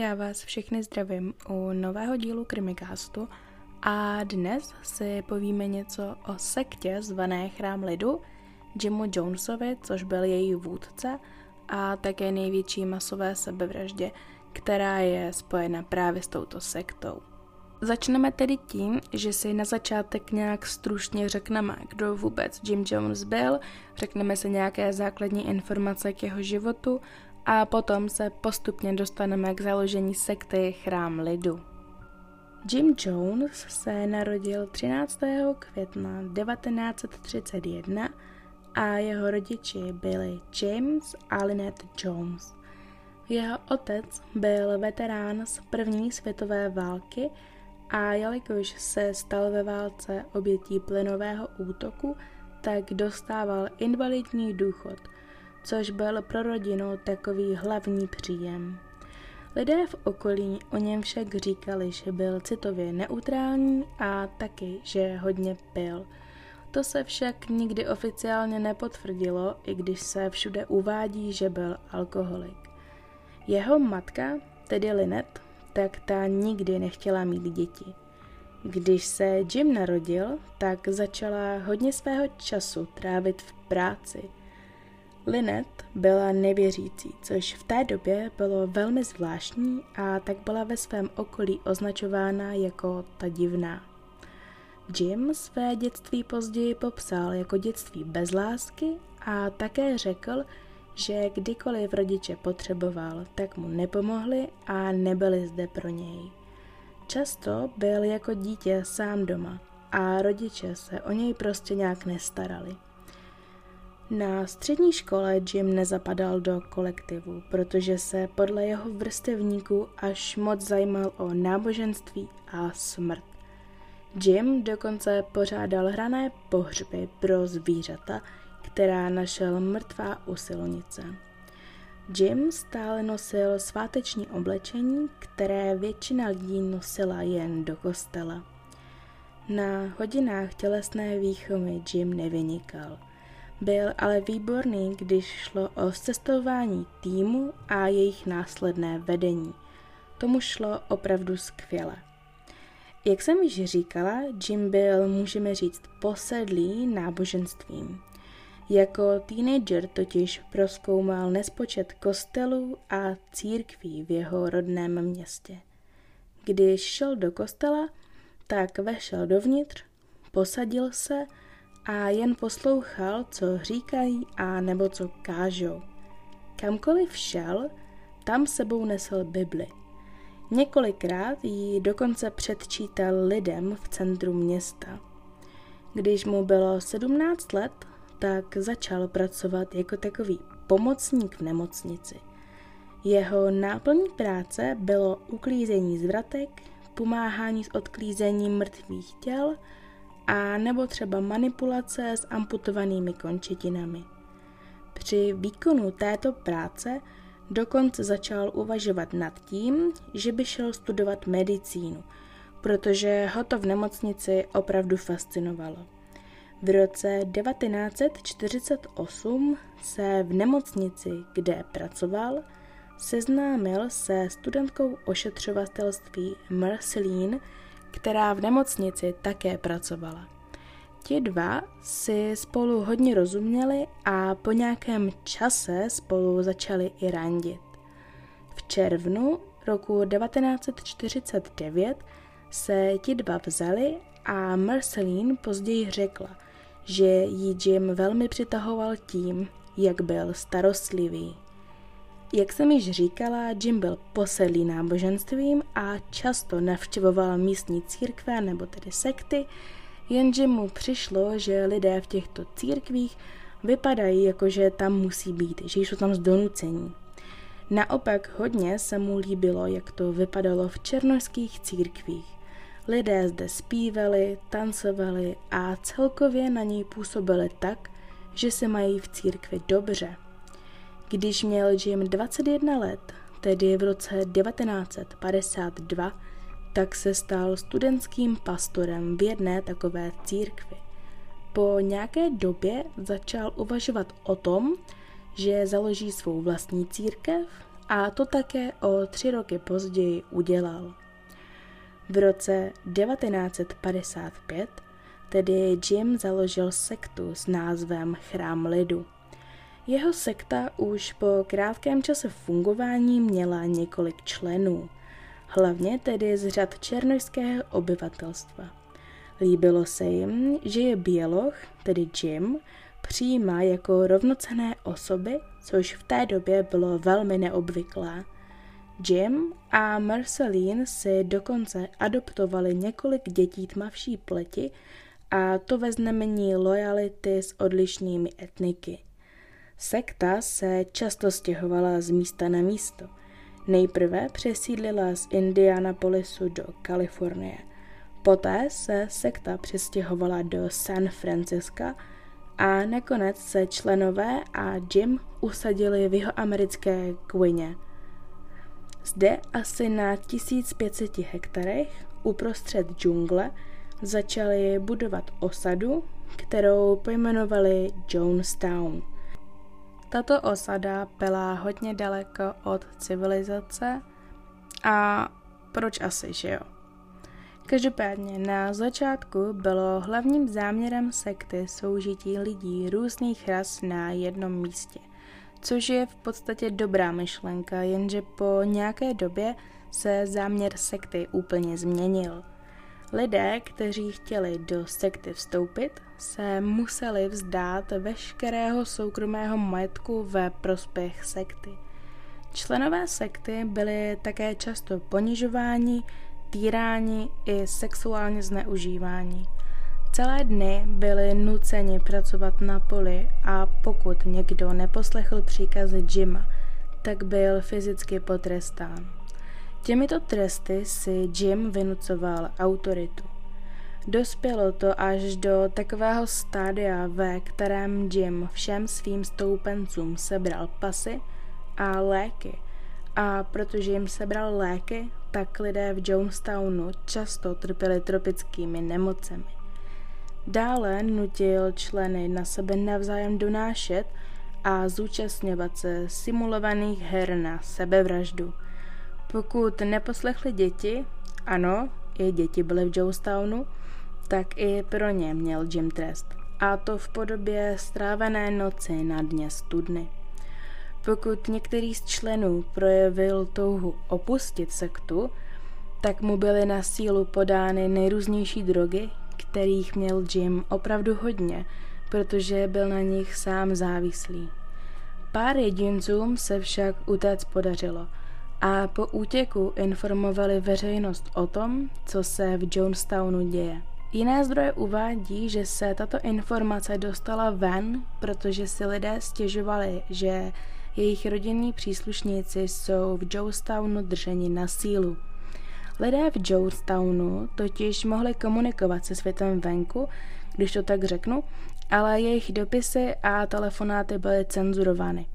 Já vás všechny zdravím u nového dílu Krimikástu a dnes si povíme něco o sektě zvané Chrám lidu, Jimu Jonesovi, což byl její vůdce a také největší masové sebevraždě, která je spojena právě s touto sektou. Začneme tedy tím, že si na začátek nějak stručně řekneme, kdo vůbec Jim Jones byl, řekneme si nějaké základní informace k jeho životu a potom se postupně dostaneme k založení sekty Chrám lidu. Jim Jones se narodil 13. května 1931 a jeho rodiči byli James a Lynette Jones. Jeho otec byl veterán z první světové války a jelikož se stal ve válce obětí plynového útoku, tak dostával invalidní důchod, což byl pro rodinu takový hlavní příjem. Lidé v okolí o něm však říkali, že byl citově neutrální a taky, že hodně pil. To se však nikdy oficiálně nepotvrdilo, i když se všude uvádí, že byl alkoholik. Jeho matka, tedy Linet, tak ta nikdy nechtěla mít děti. Když se Jim narodil, tak začala hodně svého času trávit v práci. Lynette byla nevěřící, což v té době bylo velmi zvláštní a tak byla ve svém okolí označována jako ta divná. Jim své dětství později popsal jako dětství bez lásky a také řekl, že kdykoliv rodiče potřeboval, tak mu nepomohli a nebyli zde pro něj. Často byl jako dítě sám doma a rodiče se o něj prostě nějak nestarali. Na střední škole Jim nezapadal do kolektivu, protože se podle jeho vrstevníků až moc zajímal o náboženství a smrt. Jim dokonce pořádal hrané pohřby pro zvířata, která našel mrtvá u silnice. Jim stále nosil sváteční oblečení, které většina lidí nosila jen do kostela. Na hodinách tělesné výchovy Jim nevynikal. Byl ale výborný, když šlo o cestování týmu a jejich následné vedení. Tomu šlo opravdu skvěle. Jak jsem již říkala, Jim byl, můžeme říct, posedlý náboženstvím. Jako teenager totiž proskoumal nespočet kostelů a církví v jeho rodném městě. Když šel do kostela, tak vešel dovnitř, posadil se a jen poslouchal, co říkají a nebo co kážou. Kamkoliv šel, tam sebou nesl Bibli. Několikrát ji dokonce předčítal lidem v centru města. Když mu bylo 17 let, tak začal pracovat jako takový pomocník v nemocnici. Jeho náplní práce bylo uklízení zvratek, pomáhání s odklízením mrtvých těl a nebo třeba manipulace s amputovanými končetinami. Při výkonu této práce dokonce začal uvažovat nad tím, že by šel studovat medicínu, protože ho to v nemocnici opravdu fascinovalo. V roce 1948 se v nemocnici, kde pracoval, seznámil se studentkou ošetřovatelství Marceline, která v nemocnici také pracovala. Ti dva si spolu hodně rozuměli a po nějakém čase spolu začali i randit. V červnu roku 1949 se ti dva vzali a Marceline později řekla – že ji Jim velmi přitahoval tím, jak byl starostlivý. Jak jsem již říkala, Jim byl posedlý náboženstvím a často navštěvoval místní církve nebo tedy sekty, jenže mu přišlo, že lidé v těchto církvích vypadají jako, že tam musí být, že jsou tam z donucení. Naopak hodně se mu líbilo, jak to vypadalo v černožských církvích. Lidé zde zpívali, tancovali a celkově na něj působili tak, že se mají v církvi dobře. Když měl Jim 21 let, tedy v roce 1952, tak se stal studentským pastorem v jedné takové církvi. Po nějaké době začal uvažovat o tom, že založí svou vlastní církev a to také o tři roky později udělal. V roce 1955 tedy Jim založil sektu s názvem Chrám lidu. Jeho sekta už po krátkém čase fungování měla několik členů, hlavně tedy z řad černojského obyvatelstva. Líbilo se jim, že je běloch, tedy Jim, přijímá jako rovnocené osoby, což v té době bylo velmi neobvyklé. Jim a Marceline si dokonce adoptovali několik dětí tmavší pleti a to ve znamení lojality s odlišnými etniky. Sekta se často stěhovala z místa na místo. Nejprve přesídlila z Indianapolisu do Kalifornie. Poté se sekta přestěhovala do San Francisca a nakonec se členové a Jim usadili v jeho americké Quině. Zde asi na 1500 hektarech uprostřed džungle začali budovat osadu, kterou pojmenovali Jonestown. Tato osada byla hodně daleko od civilizace a proč asi, že jo? Každopádně na začátku bylo hlavním záměrem sekty soužití lidí různých ras na jednom místě, což je v podstatě dobrá myšlenka, jenže po nějaké době se záměr sekty úplně změnil. Lidé, kteří chtěli do sekty vstoupit, se museli vzdát veškerého soukromého majetku ve prospěch sekty. Členové sekty byli také často ponižováni, týráni i sexuálně zneužívání. Celé dny byli nuceni pracovat na poli a pokud někdo neposlechl příkazy Jima, tak byl fyzicky potrestán. Těmito tresty si Jim vynucoval autoritu. Dospělo to až do takového stádia, ve kterém Jim všem svým stoupencům sebral pasy a léky. A protože jim sebral léky, tak lidé v Jonestownu často trpěli tropickými nemocemi. Dále nutil členy na sebe navzájem donášet a zúčastňovat se simulovaných her na sebevraždu. Pokud neposlechli děti, ano, i děti byly v Jonestownu, tak i pro ně měl Jim trest. A to v podobě strávené noci na dně studny. Pokud některý z členů projevil touhu opustit sektu, tak mu byly na sílu podány nejrůznější drogy, kterých měl Jim opravdu hodně, protože byl na nich sám závislý. Pár jedincům se však utéct podařilo a po útěku informovali veřejnost o tom, co se v Jonestownu děje. Jiné zdroje uvádí, že se tato informace dostala ven, protože si lidé stěžovali, že jejich rodinní příslušníci jsou v Jonestownu drženi na sílu. Lidé v Jonestownu totiž mohli komunikovat se světem venku, když to tak řeknu, ale jejich dopisy a telefonáty byly cenzurovány.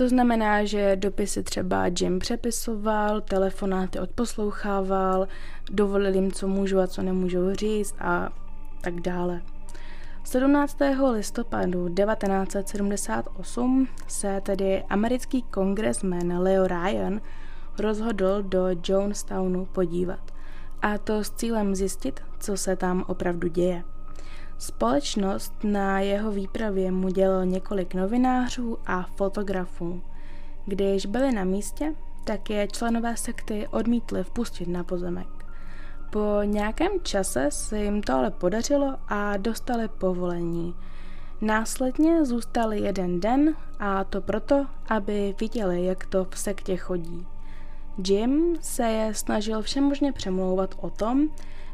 To znamená, že dopisy třeba Jim přepisoval, telefonáty odposlouchával, dovolil jim, co můžu a co nemůžu říct a tak dále. 17. listopadu 1978 se tedy americký kongresmen Leo Ryan rozhodl do Jonestownu podívat. A to s cílem zjistit, co se tam opravdu děje. Společnost na jeho výpravě mu dělalo několik novinářů a fotografů. Když byli na místě, tak je členové sekty odmítli vpustit na pozemek. Po nějakém čase se jim to ale podařilo a dostali povolení. Následně zůstali jeden den a to proto, aby viděli, jak to v sektě chodí. Jim se je snažil všemožně přemlouvat o tom,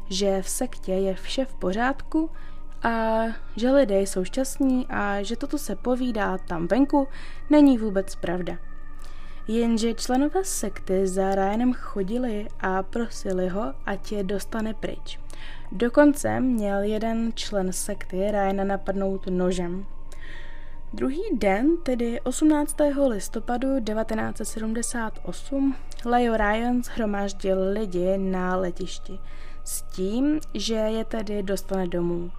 že v sektě je vše v pořádku a že lidé jsou šťastní a že toto se povídá tam venku, není vůbec pravda. Jenže členové sekty za Ryanem chodili a prosili ho, ať je dostane pryč. Dokonce měl jeden člen sekty Ryana napadnout nožem. Druhý den, tedy 18. listopadu 1978, Leo Ryan shromáždil lidi na letišti s tím, že je tedy dostane domů.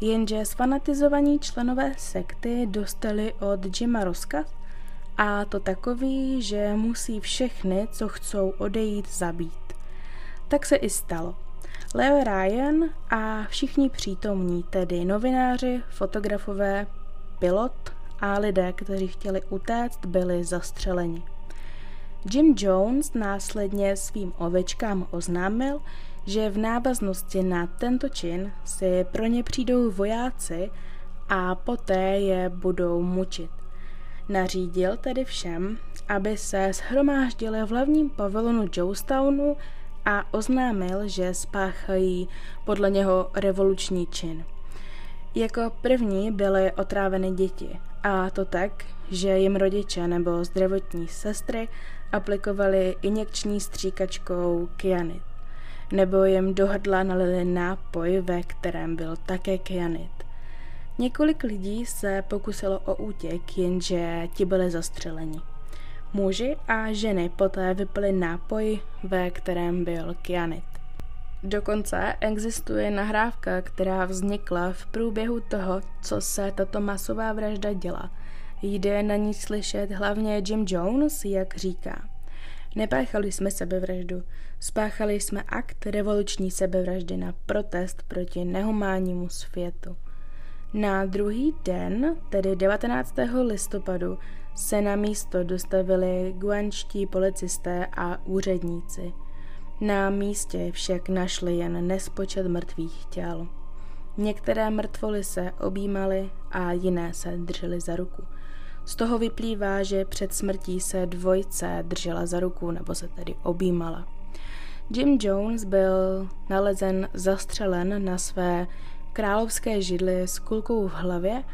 Jenže sfanatizovaní členové sekty dostali od Jima rozkaz, a to takový, že musí všechny, co chcou odejít, zabít. Tak se i stalo. Leo Ryan a všichni přítomní, tedy novináři, fotografové, pilot a lidé, kteří chtěli utéct, byli zastřeleni. Jim Jones následně svým ovečkám oznámil, že v návaznosti na tento čin si pro ně přijdou vojáci a poté je budou mučit. Nařídil tedy všem, aby se shromáždili v hlavním pavilonu Joestownu a oznámil, že spáchají podle něho revoluční čin. Jako první byly otráveny děti, a to tak, že jim rodiče nebo zdravotní sestry aplikovali injekční stříkačkou kyanit, nebo jim do hrdla nalili nápoj, ve kterém byl také kyanit. Několik lidí se pokusilo o útěk, jenže ti byli zastřeleni. Muži a ženy poté vypili nápoj, ve kterém byl kyanit. Dokonce existuje nahrávka, která vznikla v průběhu toho, co se tato masová vražda dělá. Jde na ní slyšet hlavně Jim Jones, jak říká. Nepáchali jsme sebevraždu, spáchali jsme akt revoluční sebevraždy na protest proti nehumánnímu světu. Na druhý den, tedy 19. listopadu, se na místo dostavili guančtí policisté a úředníci. Na místě však našli jen nespočet mrtvých těl. Některé mrtvoly se objímaly a jiné se držely za ruku. Z toho vyplývá, že před smrtí se dvojce držela za ruku nebo se tedy objímala. Jim Jones byl nalezen zastřelen na své královské židli s kulkou v hlavě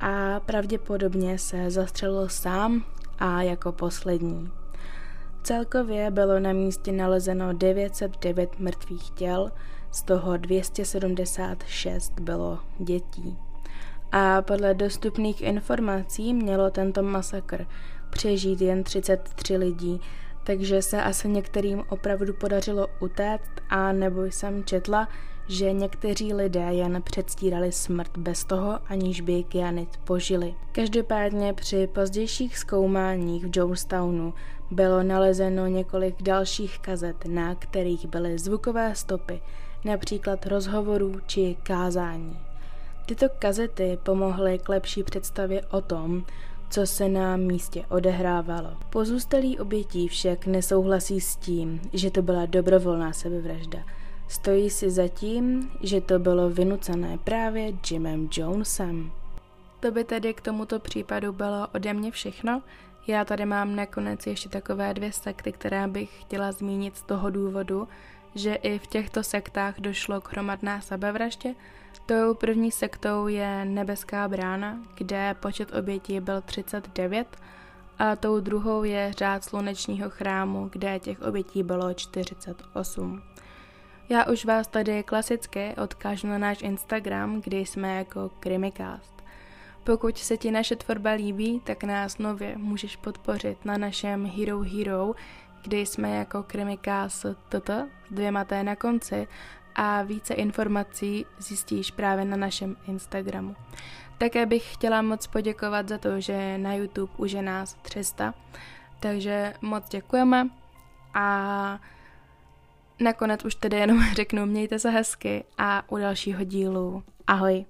a pravděpodobně se zastřelil sám a jako poslední. Celkově bylo na místě nalezeno 909 mrtvých těl, z toho 276 bylo dětí. A podle dostupných informací mělo tento masakr přežít jen 33 lidí, takže se asi některým opravdu podařilo utéct a nebo jsem četla, že někteří lidé jen předstírali smrt bez toho, aniž by kyanit požili. Každopádně při pozdějších zkoumáních v Jonestownu bylo nalezeno několik dalších kazet, na kterých byly zvukové stopy, například rozhovorů či kázání. Tyto kazety pomohly k lepší představě o tom, co se na místě odehrávalo. Pozůstalí obětí však nesouhlasí s tím, že to byla dobrovolná sebevražda. Stojí si za tím, že to bylo vynucené právě Jimem Jonesem. To by tedy k tomuto případu bylo ode mě všechno. Já tady mám nakonec ještě takové dvě sekty, které bych chtěla zmínit z toho důvodu, že i v těchto sektách došlo k hromadné sebevraždě. Tou první sektou je Nebeská brána, kde počet obětí byl 39 a tou druhou je řád slunečního chrámu, kde těch obětí bylo 48. Já už vás tady klasicky odkážu na náš Instagram, kde jsme jako Krimikast. Pokud se ti naše tvorba líbí, tak nás nově můžeš podpořit na našem Hero Hero, kde jsme jako Krimikás TT s dvěma T na konci a více informací zjistíš právě na našem Instagramu. Také bych chtěla moc poděkovat za to, že na YouTube už je nás 300, takže moc děkujeme a nakonec už tedy jenom řeknu mějte se hezky a u dalšího dílu ahoj.